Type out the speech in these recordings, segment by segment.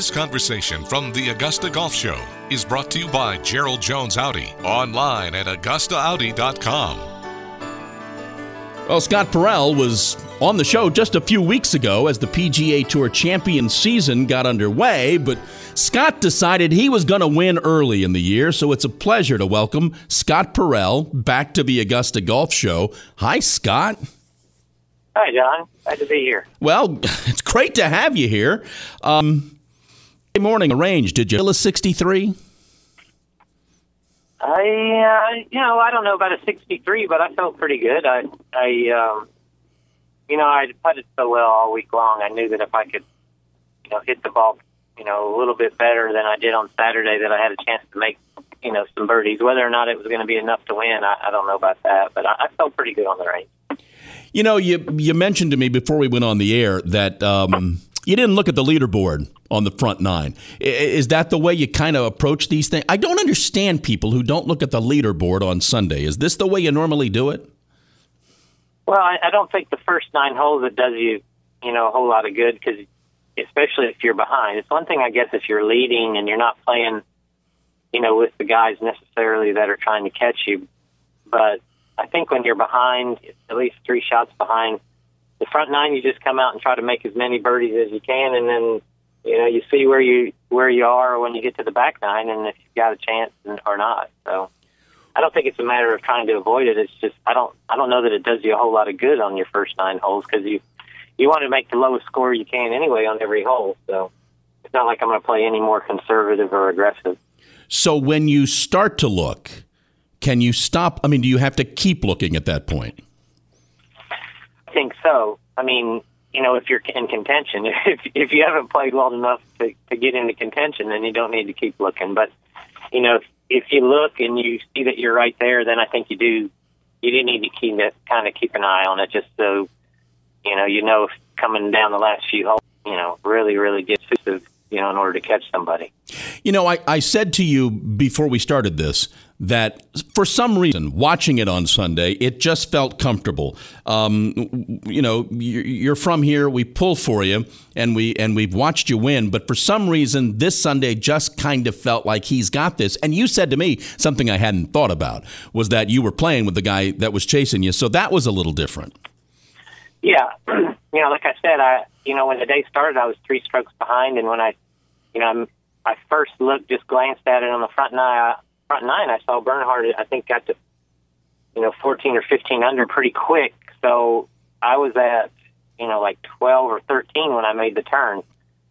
This conversation from the Augusta Golf Show is brought to you by Gerald Jones Audi, online at AugustaAudi.com. Well, Scott Parel was on the show just a few weeks ago as the PGA Tour champion season got underway, but Scott decided he was going to win early in the year, so it's a pleasure to welcome Scott Parel back to the Augusta Golf Show. Hi, Scott. Hi, John. Glad to be here. Well, it's great to have you here. Um, morning range. Did you feel a 63? I, uh, you know, I don't know about a 63, but I felt pretty good. I, I, um, you know, I putted so well all week long. I knew that if I could, you know, hit the ball, you know, a little bit better than I did on Saturday, that I had a chance to make, you know, some birdies. Whether or not it was going to be enough to win, I, I don't know about that. But I, I felt pretty good on the range. You know, you you mentioned to me before we went on the air that um, you didn't look at the leaderboard on the front nine. Is that the way you kind of approach these things? I don't understand people who don't look at the leaderboard on Sunday. Is this the way you normally do it? Well, I, I don't think the first nine holes it does you, you know, a whole lot of good because, especially if you're behind. It's one thing, I guess, if you're leading and you're not playing, you know, with the guys necessarily that are trying to catch you. But I think when you're behind, at least three shots behind the front nine, you just come out and try to make as many birdies as you can, and then you know you see where you where you are when you get to the back nine, and if you've got a chance or not. So I don't think it's a matter of trying to avoid it. It's just I don't I don't know that it does you a whole lot of good on your first nine holes because you you want to make the lowest score you can anyway on every hole. So it's not like I'm going to play any more conservative or aggressive. So when you start to look, can you stop? I mean, do you have to keep looking at that point? I think so. I mean, you know, if you're in contention, if if you haven't played well enough to to get into contention, then you don't need to keep looking. But you know, if, if you look and you see that you're right there, then I think you do you do need to keep it, kind of keep an eye on it, just so you know you know if coming down the last few holes, you know, really really gets you know in order to catch somebody. You know, I, I said to you before we started this that for some reason, watching it on Sunday, it just felt comfortable. Um, you know, you're from here, we pull for you, and we and we've watched you win. But for some reason, this Sunday just kind of felt like he's got this. And you said to me something I hadn't thought about was that you were playing with the guy that was chasing you, so that was a little different. Yeah, you know, like I said, I you know when the day started, I was three strokes behind, and when I, you know, I first looked, just glanced at it on the front nine front nine, I saw Bernhard. I think got to you know 14 or 15 under pretty quick. So I was at you know like 12 or 13 when I made the turn.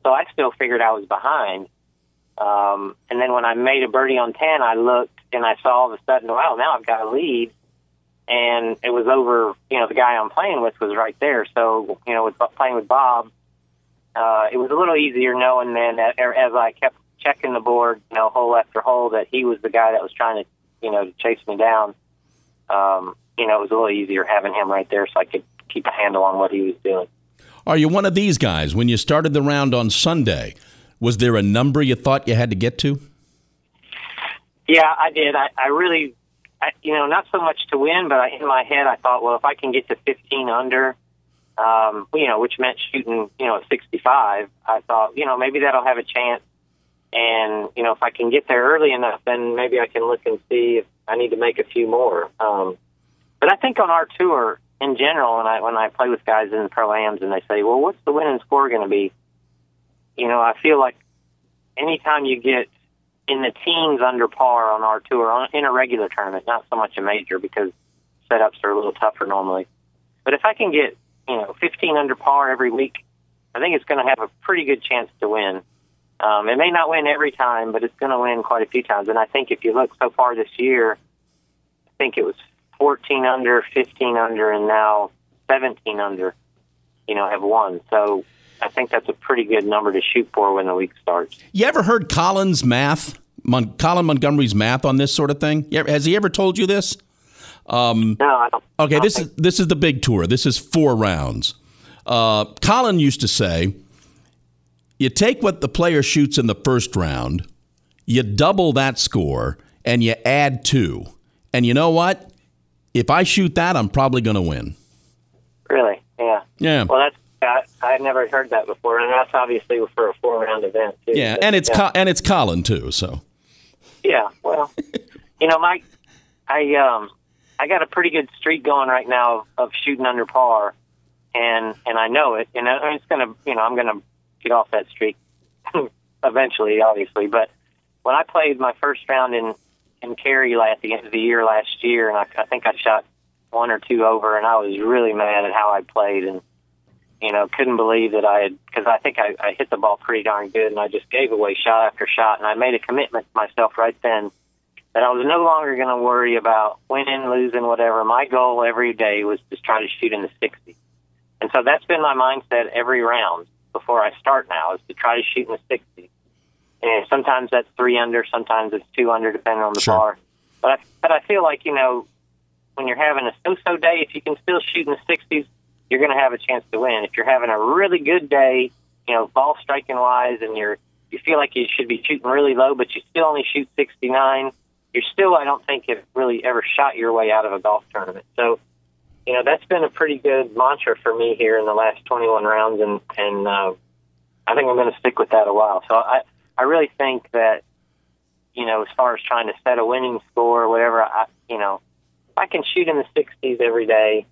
So I still figured I was behind. Um, and then when I made a birdie on 10, I looked and I saw all of a sudden, wow, now I've got a lead. And it was over, you know, the guy I'm playing with was right there. So, you know, with playing with Bob, uh, it was a little easier knowing then as I kept checking the board, you know, hole after hole, that he was the guy that was trying to, you know, to chase me down. Um, you know, it was a little easier having him right there, so I could keep a handle on what he was doing. Are you one of these guys? When you started the round on Sunday, was there a number you thought you had to get to? Yeah, I did. I, I really, I, you know, not so much to win, but I, in my head, I thought, well, if I can get to 15 under, um, you know, which meant shooting, you know, at 65, I thought, you know, maybe that'll have a chance and you know, if I can get there early enough, then maybe I can look and see if I need to make a few more. Um, but I think on our tour in general, and I when I play with guys in pro ams, and they say, "Well, what's the winning score going to be?" You know, I feel like anytime you get in the teens under par on our tour on, in a regular tournament, not so much a major because setups are a little tougher normally. But if I can get you know 15 under par every week, I think it's going to have a pretty good chance to win. Um, it may not win every time, but it's going to win quite a few times. And I think if you look so far this year, I think it was 14 under, 15 under, and now 17 under, you know, have won. So I think that's a pretty good number to shoot for when the week starts. You ever heard Colin's math, Mon- Colin Montgomerie's math on this sort of thing? Has he ever told you this? Um, no, I don't. Okay, I don't this is this is the big tour. This is four rounds. Uh, Colin used to say you take what the player shoots in the first round, you double that score, and you add two. And you know what? If I shoot that, I'm probably going to win. Really? Yeah. Yeah. Well, that's I, I had never heard that before, and that's obviously for a four round event. Too. Yeah, and it's yeah. Co- and it's Colin too. So yeah, well, you know, Mike, I um, I got a pretty good streak going right now of shooting under par, and and I know it, and it's gonna, you know, I'm gonna get off that streak eventually, obviously. But when I played my first round in in Cary at the end of the year last year, and I, I think I shot one or two over, and I was really mad at how I played, and you know, couldn't believe that I had because I think I, I hit the ball pretty darn good, and I just gave away shot after shot, and I made a commitment to myself right then that I was no longer going to worry about winning, losing, whatever. My goal every day was to try to shoot in the 60s. And so that's been my mindset every round before I start now is to try to shoot in the 60s. And sometimes that's three under, sometimes it's two under, depending on the Sure. par. But I, but I feel like, you know, when you're having a so-so day, if you can still shoot in the 60s, you're going to have a chance to win. If you're having a really good day, you know, ball striking wise, and you're you feel like you should be shooting really low, but you still only shoot 69, you're still, I don't think, have really ever shot your way out of a golf tournament. So, you know, that's been a pretty good mantra for me here in the last 21 rounds, and and uh, I think I'm going to stick with that a while. So I I really think that you know, as far as trying to set a winning score or whatever, I you know, if I can shoot in the 60s every day,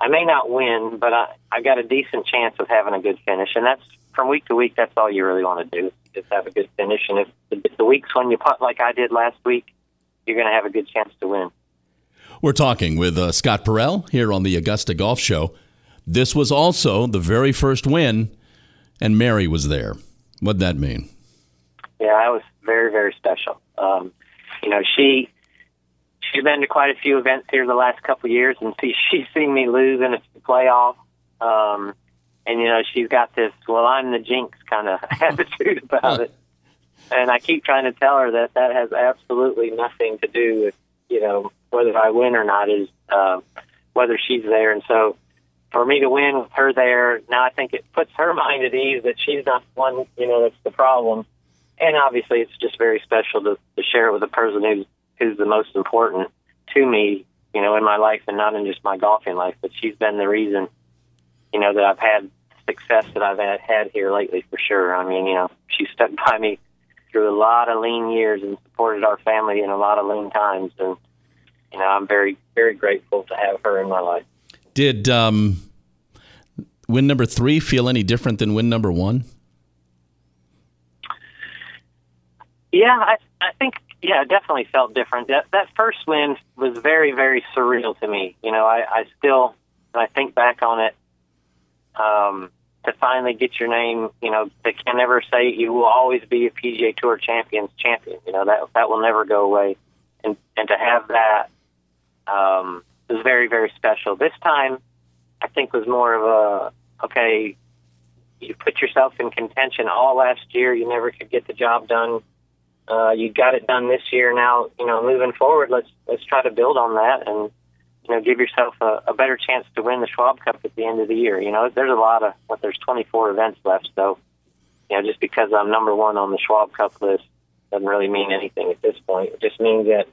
I may not win, but I I got a decent chance of having a good finish, and that's from week to week. That's all you really want to do, is have a good finish. And if the, the weeks when you putt like I did last week, you're going to have a good chance to win. We're talking with uh, Scott Parel here on the Augusta Golf Show. This was also the very first win, and Mary was there. What'd that mean? Yeah, that was very, very special. Um, you know, she she's been to quite a few events here the last couple of years, and see, she's seen me lose in a playoff. Um, and you know, she's got this "well, I'm the jinx" kind of attitude about it. And I keep trying to tell her that that has absolutely nothing to do with you know whether I win or not is uh, whether she's there. And so, for me to win with her there, now I think it puts her mind at ease that she's not the one you know that's the problem and obviously it's just very special to, to share it with a person who's who's the most important to me, you know, in my life and not in just my golfing life. But she's been the reason, you know, that I've had success that I've had, here lately for sure. I mean, you know, she stuck by me through a lot of lean years and supported our family in a lot of lean times, and you know, I'm very very grateful to have her in my life. Did um, win number three feel any different than win number one? Yeah, I I think yeah, it definitely felt different. That that first win was very very surreal to me. You know, I I still when I think back on it, um, to finally get your name, you know, they can never say you will always be a PGA Tour champions champion. You know that that will never go away, and and to have that um, was very very special. This time, I think was more of a okay. You put yourself in contention all last year. You never could get the job done uh, you got it done this year. Now, you know, moving forward, let's let's try to build on that and you know give yourself a, a better chance to win the Schwab Cup at the end of the year. You know, there's a lot of what there's 24 events left, so you know, just because I'm number one on the Schwab Cup list doesn't really mean anything at this point. It just means that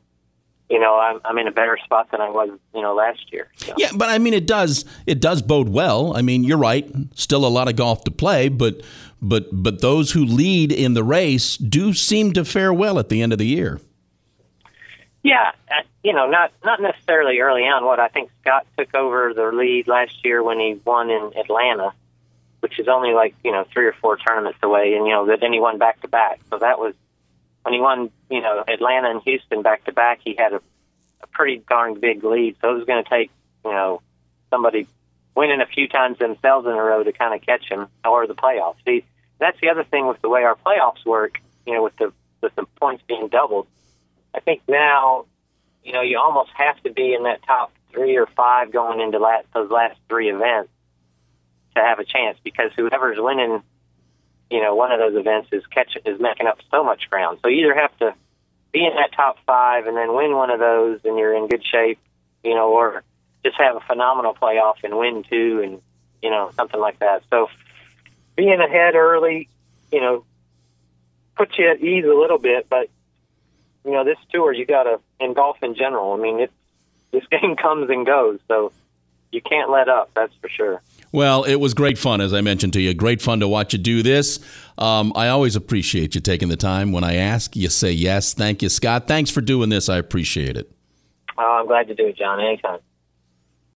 you know I'm I'm in a better spot than I was you know last year. So. Yeah, but I mean, it does it does bode well. I mean, you're right. Still a lot of golf to play, but but but those who lead in the race do seem to fare well at the end of the year. Yeah, uh, you know, not not necessarily early on. What I think Scott took over the lead last year when he won in Atlanta, which is only like you know three or four tournaments away, and you know then he won back to back. So that was when he won, you know, Atlanta and Houston back to back. He had a, a pretty darn big lead, so it was going to take you know somebody winning a few times themselves in a row to kind of catch him or the playoffs. See, that's the other thing with the way our playoffs work. You know, with the with the points being doubled. I think now, you know, you almost have to be in that top three or five going into last, those last three events to have a chance because whoever's winning, you know, one of those events is catch is making up so much ground. So you either have to be in that top five and then win one of those and you're in good shape, you know, or just have a phenomenal playoff and win two and you know something like that. So being ahead early, you know, puts you at ease a little bit, but you know, this tour you got to in golf in general. I mean, it this game comes and goes, so you can't let up. That's for sure. Well, it was great fun, as I mentioned to you. Great fun to watch you do this. Um, I always appreciate you taking the time. When I ask, you say yes. Thank you, Scott. Thanks for doing this. I appreciate it. Oh, I'm glad to do it, John. Anytime.